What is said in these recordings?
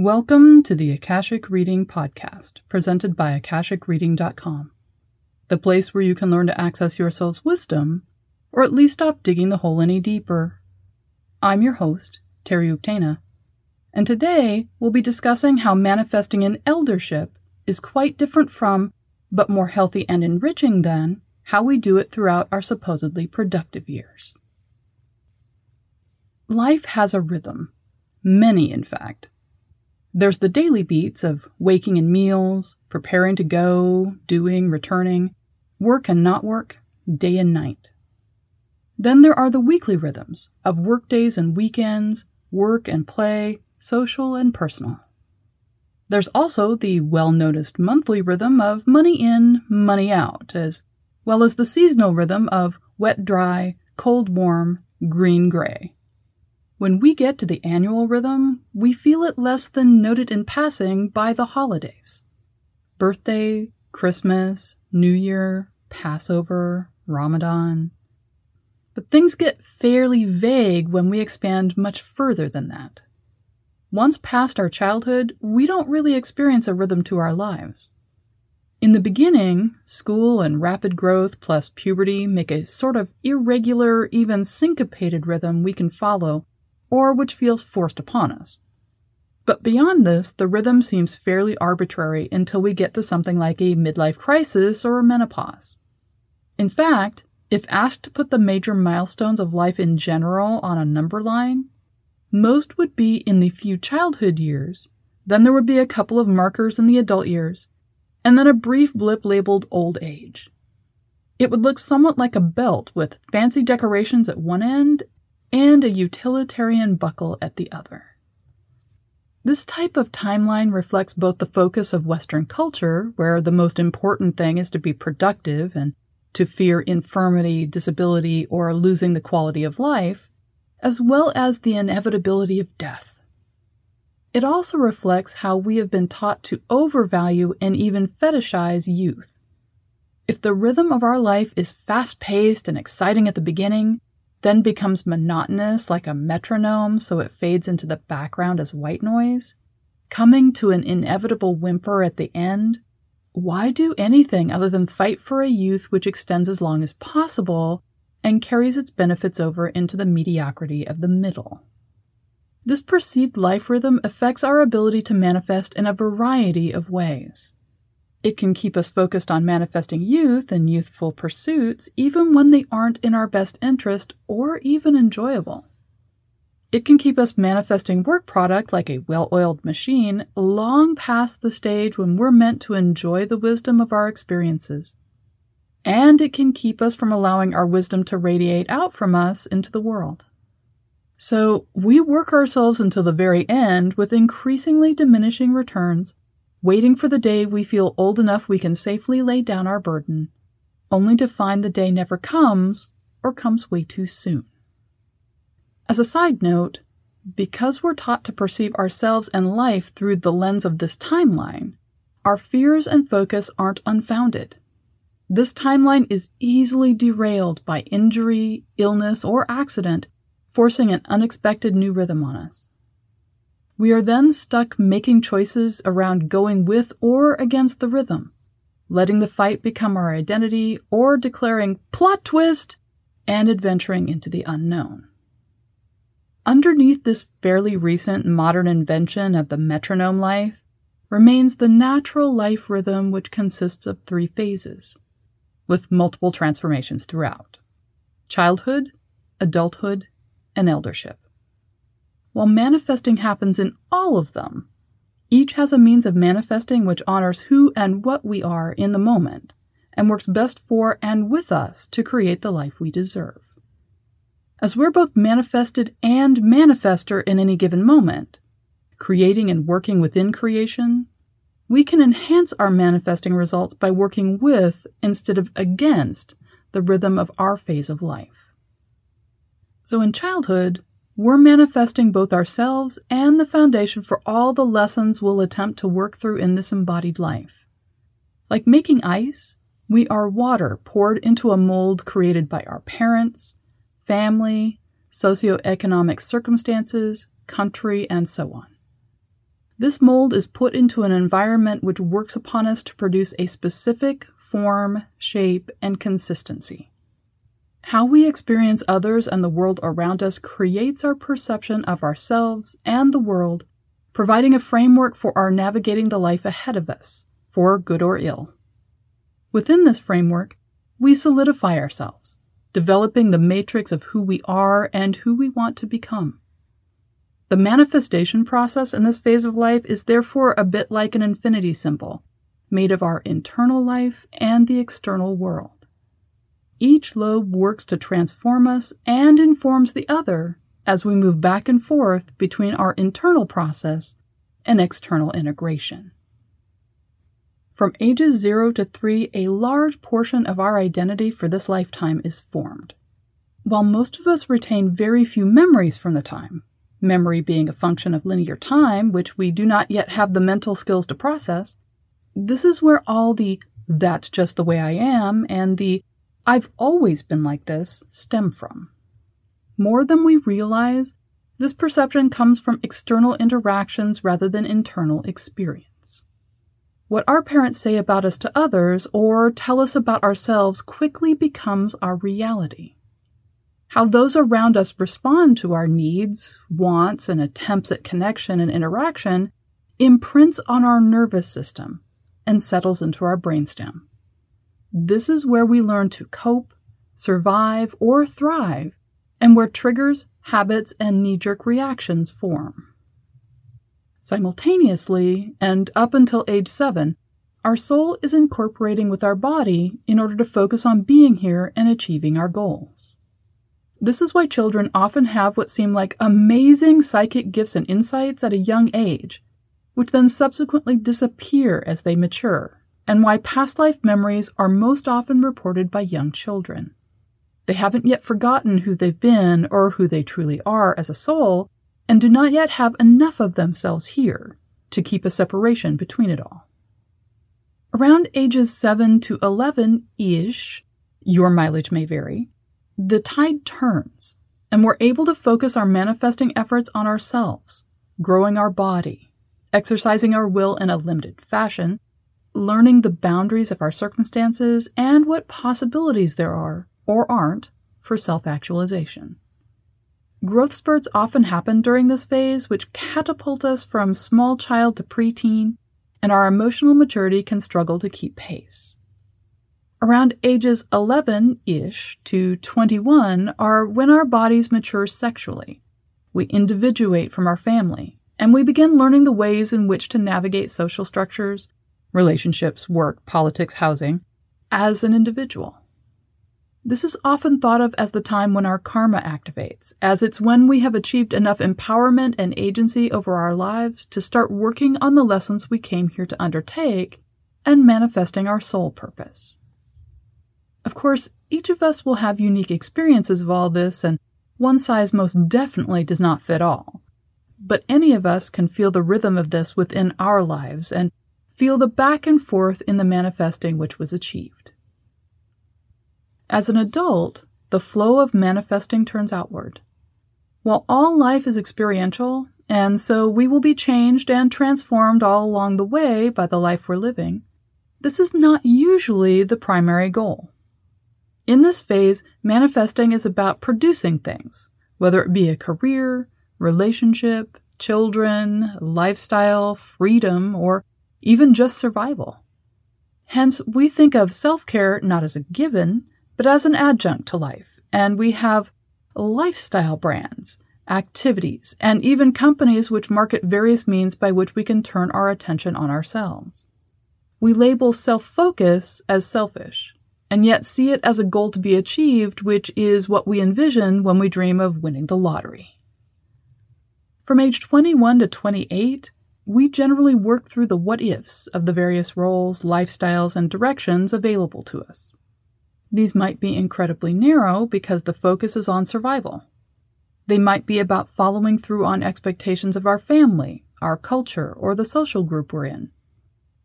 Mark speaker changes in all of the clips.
Speaker 1: Welcome to the Akashic Reading Podcast, presented by AkashicReading.com, the place where you can learn to access your soul's wisdom, or at least stop digging the hole any deeper. I'm your host, Terry Uktana, and today we'll be discussing how manifesting an eldership is quite different from, but more healthy and enriching than, how we do it throughout our supposedly productive years. Life has a rhythm, many in fact there's the daily beats of waking and meals, preparing to go, doing, returning, work and not work, day and night. Then there are the weekly rhythms of workdays and weekends, work and play, social and personal. There's also the well noticed monthly rhythm of money in, money out, as well as the seasonal rhythm of wet dry, cold warm, green gray. When we get to the annual rhythm, we feel it less than noted in passing by the holidays. Birthday, Christmas, New Year, Passover, Ramadan. But things get fairly vague when we expand much further than that. Once past our childhood, we don't really experience a rhythm to our lives. In the beginning, school and rapid growth plus puberty make a sort of irregular, even syncopated rhythm we can follow or which feels forced upon us. But beyond this, the rhythm seems fairly arbitrary until we get to something like a midlife crisis or menopause. In fact, if asked to put the major milestones of life in general on a number line, most would be in the few childhood years, then there would be a couple of markers in the adult years, and then a brief blip labeled old age. It would look somewhat like a belt with fancy decorations at one end and a utilitarian buckle at the other. This type of timeline reflects both the focus of Western culture, where the most important thing is to be productive and to fear infirmity, disability, or losing the quality of life, as well as the inevitability of death. It also reflects how we have been taught to overvalue and even fetishize youth. If the rhythm of our life is fast paced and exciting at the beginning, then becomes monotonous like a metronome so it fades into the background as white noise, coming to an inevitable whimper at the end, why do anything other than fight for a youth which extends as long as possible and carries its benefits over into the mediocrity of the middle? This perceived life rhythm affects our ability to manifest in a variety of ways. It can keep us focused on manifesting youth and youthful pursuits even when they aren't in our best interest or even enjoyable. It can keep us manifesting work product like a well oiled machine long past the stage when we're meant to enjoy the wisdom of our experiences. And it can keep us from allowing our wisdom to radiate out from us into the world. So we work ourselves until the very end with increasingly diminishing returns waiting for the day we feel old enough we can safely lay down our burden, only to find the day never comes or comes way too soon. As a side note, because we're taught to perceive ourselves and life through the lens of this timeline, our fears and focus aren't unfounded. This timeline is easily derailed by injury, illness, or accident, forcing an unexpected new rhythm on us. We are then stuck making choices around going with or against the rhythm, letting the fight become our identity, or declaring plot twist and adventuring into the unknown. Underneath this fairly recent modern invention of the metronome life remains the natural life rhythm, which consists of three phases, with multiple transformations throughout childhood, adulthood, and eldership. While manifesting happens in all of them, each has a means of manifesting which honors who and what we are in the moment and works best for and with us to create the life we deserve. As we're both manifested and manifester in any given moment, creating and working within creation, we can enhance our manifesting results by working with instead of against the rhythm of our phase of life. So in childhood, we're manifesting both ourselves and the foundation for all the lessons we'll attempt to work through in this embodied life. Like making ice, we are water poured into a mold created by our parents, family, socioeconomic circumstances, country, and so on. This mold is put into an environment which works upon us to produce a specific form, shape, and consistency. How we experience others and the world around us creates our perception of ourselves and the world, providing a framework for our navigating the life ahead of us, for good or ill. Within this framework, we solidify ourselves, developing the matrix of who we are and who we want to become. The manifestation process in this phase of life is therefore a bit like an infinity symbol, made of our internal life and the external world. Each lobe works to transform us and informs the other as we move back and forth between our internal process and external integration. From ages 0 to 3, a large portion of our identity for this lifetime is formed. While most of us retain very few memories from the time, memory being a function of linear time, which we do not yet have the mental skills to process, this is where all the that's just the way I am and the I've always been like this stem from. More than we realize, this perception comes from external interactions rather than internal experience. What our parents say about us to others or tell us about ourselves quickly becomes our reality. How those around us respond to our needs, wants, and attempts at connection and interaction imprints on our nervous system and settles into our brainstem. This is where we learn to cope, survive, or thrive, and where triggers, habits, and knee jerk reactions form. Simultaneously, and up until age seven, our soul is incorporating with our body in order to focus on being here and achieving our goals. This is why children often have what seem like amazing psychic gifts and insights at a young age, which then subsequently disappear as they mature, and why past life memories are most often reported by young children. They haven't yet forgotten who they've been or who they truly are as a soul, and do not yet have enough of themselves here to keep a separation between it all. Around ages 7 to 11 ish, your mileage may vary, the tide turns, and we're able to focus our manifesting efforts on ourselves, growing our body, exercising our will in a limited fashion, learning the boundaries of our circumstances and what possibilities there are, or aren't, for self actualization. Growth spurts often happen during this phase, which catapult us from small child to preteen, and our emotional maturity can struggle to keep pace. Around ages 11 ish to 21 are when our bodies mature sexually. We individuate from our family, and we begin learning the ways in which to navigate social structures, relationships, work, politics, housing, as an individual. This is often thought of as the time when our karma activates, as it's when we have achieved enough empowerment and agency over our lives to start working on the lessons we came here to undertake and manifesting our soul purpose. Of course, each of us will have unique experiences of all this, and one size most definitely does not fit all. But any of us can feel the rhythm of this within our lives and feel the back and forth in the manifesting which was achieved. As an adult, the flow of manifesting turns outward. While all life is experiential, and so we will be changed and transformed all along the way by the life we're living, this is not usually the primary goal. In this phase, manifesting is about producing things, whether it be a career, relationship, children, lifestyle, freedom, or even just survival. Hence, we think of self care not as a given, but as an adjunct to life, and we have lifestyle brands, activities, and even companies which market various means by which we can turn our attention on ourselves. We label self focus as selfish, and yet see it as a goal to be achieved, which is what we envision when we dream of winning the lottery. From age 21 to 28, we generally work through the what ifs of the various roles, lifestyles, and directions available to us. These might be incredibly narrow because the focus is on survival. They might be about following through on expectations of our family, our culture, or the social group we're in.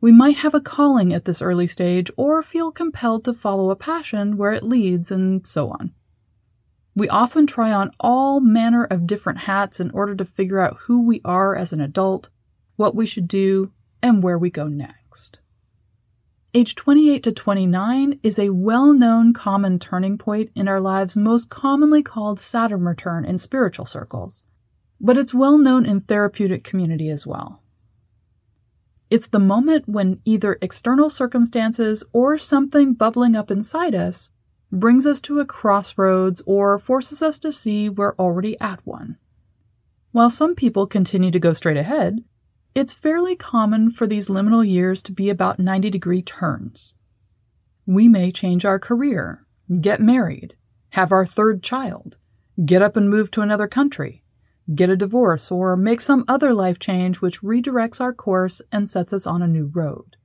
Speaker 1: We might have a calling at this early stage or feel compelled to follow a passion where it leads, and so on. We often try on all manner of different hats in order to figure out who we are as an adult, what we should do, and where we go next. Age 28 to 29 is a well known common turning point in our lives, most commonly called Saturn return in spiritual circles, but it's well known in therapeutic community as well. It's the moment when either external circumstances or something bubbling up inside us brings us to a crossroads or forces us to see we're already at one. While some people continue to go straight ahead, it's fairly common for these liminal years to be about 90 degree turns. We may change our career, get married, have our third child, get up and move to another country, get a divorce, or make some other life change which redirects our course and sets us on a new road.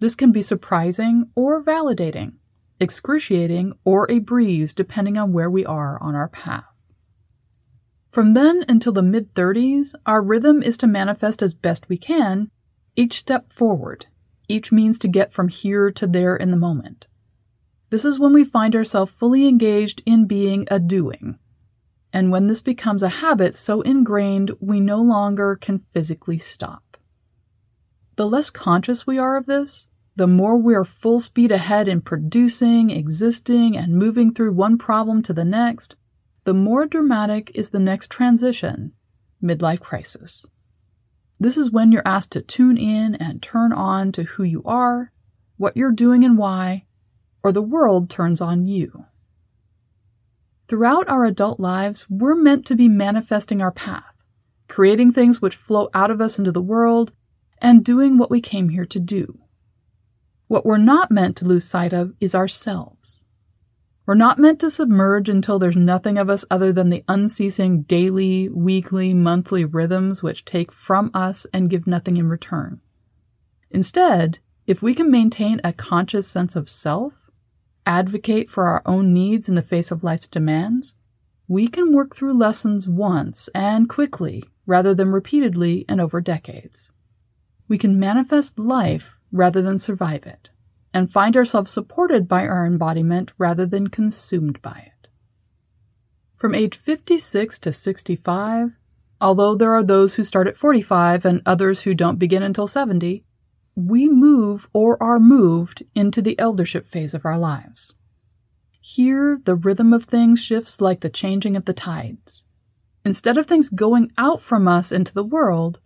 Speaker 1: This can be surprising or validating, excruciating or a breeze depending on where we are on our path. From then until the mid 30s, our rhythm is to manifest as best we can, each step forward, each means to get from here to there in the moment. This is when we find ourselves fully engaged in being a doing. And when this becomes a habit so ingrained we no longer can physically stop. The less conscious we are of this, the more we are full speed ahead in producing, existing, and moving through one problem to the next, the more dramatic is the next transition midlife crisis. This is when you're asked to tune in and turn on to who you are, what you're doing and why, or the world turns on you. Throughout our adult lives, we're meant to be manifesting our path, creating things which flow out of us into the world, and doing what we came here to do. What we're not meant to lose sight of is ourselves. We're not meant to submerge until there's nothing of us other than the unceasing daily, weekly, monthly rhythms which take from us and give nothing in return. Instead, if we can maintain a conscious sense of self, advocate for our own needs in the face of life's demands, we can work through lessons once and quickly rather than repeatedly and over decades. We can manifest life rather than survive it and find ourselves supported by our embodiment rather than consumed by it. From age 56 to 65, although there are those who start at 45 and others who don't begin until 70, we move or are moved into the eldership phase of our lives. Here, the rhythm of things shifts like the changing of the tides. Instead of things going out from us into the world,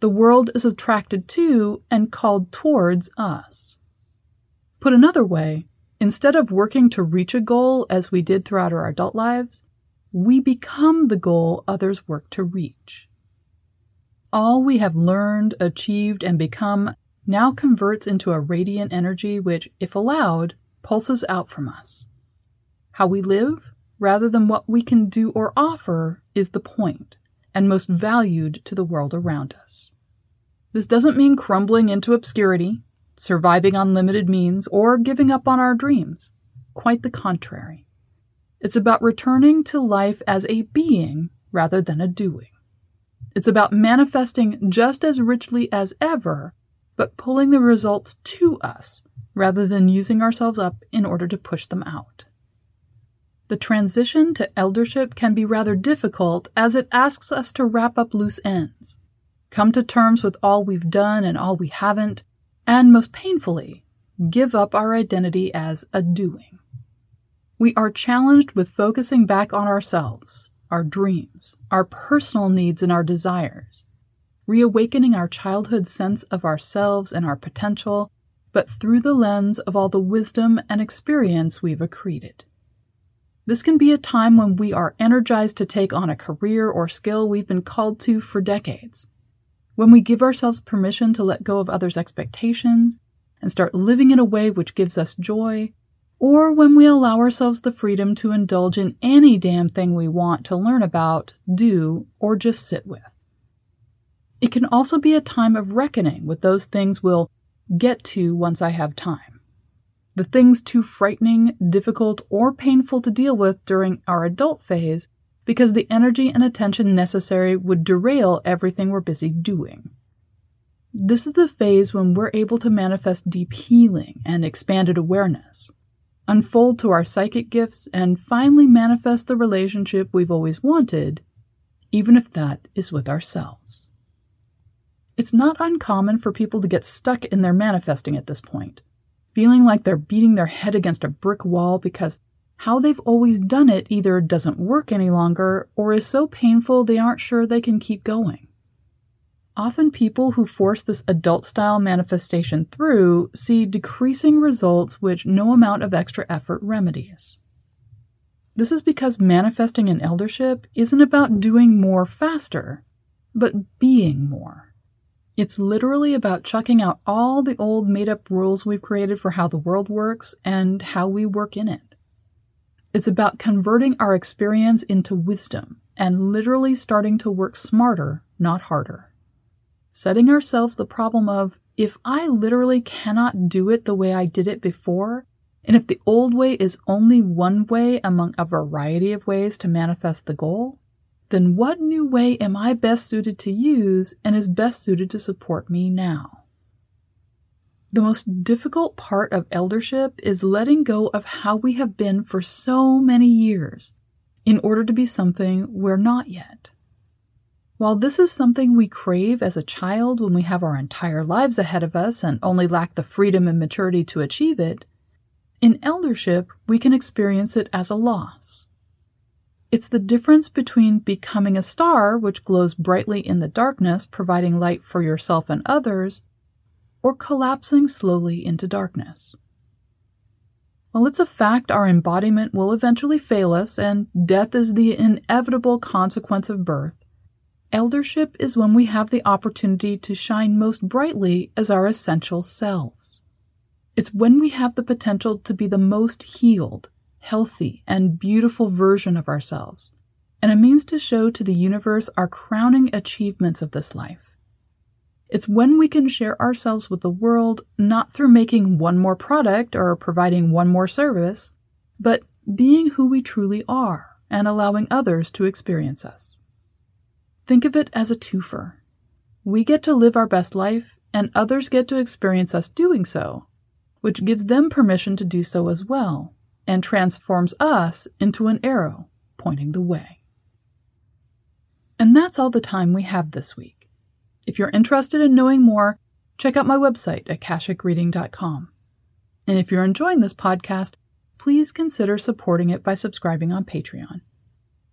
Speaker 1: the world is attracted to and called towards us. Put another way, instead of working to reach a goal as we did throughout our adult lives, we become the goal others work to reach. All we have learned, achieved, and become now converts into a radiant energy which, if allowed, pulses out from us. How we live, rather than what we can do or offer, is the point, and most valued to the world around us. This doesn't mean crumbling into obscurity, surviving on limited means, or giving up on our dreams. Quite the contrary. It's about returning to life as a being rather than a doing. It's about manifesting just as richly as ever, but pulling the results to us rather than using ourselves up in order to push them out. The transition to eldership can be rather difficult as it asks us to wrap up loose ends, come to terms with all we've done and all we haven't, and most painfully, give up our identity as a doing. We are challenged with focusing back on ourselves, our dreams, our personal needs, and our desires, reawakening our childhood sense of ourselves and our potential, but through the lens of all the wisdom and experience we've accreted. This can be a time when we are energized to take on a career or skill we've been called to for decades when we give ourselves permission to let go of others' expectations and start living in a way which gives us joy, or when we allow ourselves the freedom to indulge in any damn thing we want to learn about, do, or just sit with. It can also be a time of reckoning with those things we'll get to once I have time. The things too frightening, difficult, or painful to deal with during our adult phase because the energy and attention necessary would derail everything we're busy doing. This is the phase when we're able to manifest deep healing and expanded awareness, unfold to our psychic gifts, and finally manifest the relationship we've always wanted, even if that is with ourselves. It's not uncommon for people to get stuck in their manifesting at this point, feeling like they're beating their head against a brick wall because how they've always done it either doesn't work any longer or is so painful they aren't sure they can keep going. Often, people who force this adult style manifestation through see decreasing results which no amount of extra effort remedies. This is because manifesting an eldership isn't about doing more faster, but being more. It's literally about chucking out all the old made up rules we've created for how the world works and how we work in it. It's about converting our experience into wisdom and literally starting to work smarter, not harder setting ourselves the problem of if I literally cannot do it the way I did it before, and if the old way is only one way among a variety of ways to manifest the goal, then what new way am I best suited to use and is best suited to support me now? The most difficult part of eldership is letting go of how we have been for so many years in order to be something we're not yet. While this is something we crave as a child when we have our entire lives ahead of us and only lack the freedom and maturity to achieve it, in eldership we can experience it as a loss. It's the difference between becoming a star, which glows brightly in the darkness, providing light for yourself and others, or collapsing slowly into darkness. While it's a fact our embodiment will eventually fail us and death is the inevitable consequence of birth, Eldership is when we have the opportunity to shine most brightly as our essential selves. It's when we have the potential to be the most healed, healthy, and beautiful version of ourselves, and a means to show to the universe our crowning achievements of this life. It's when we can share ourselves with the world not through making one more product or providing one more service, but being who we truly are and allowing others to experience us. Think of it as a twofer. We get to live our best life, and others get to experience us doing so, which gives them permission to do so as well, and transforms us into an arrow pointing the way. And that's all the time we have this week. If you're interested in knowing more, check out my website, at akashicreading.com. And if you're enjoying this podcast, please consider supporting it by subscribing on Patreon.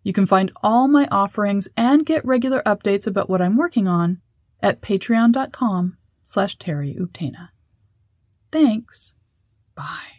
Speaker 1: You can find all my offerings and get regular updates about what I'm working on at patreon.com slash Terry Thanks. Bye.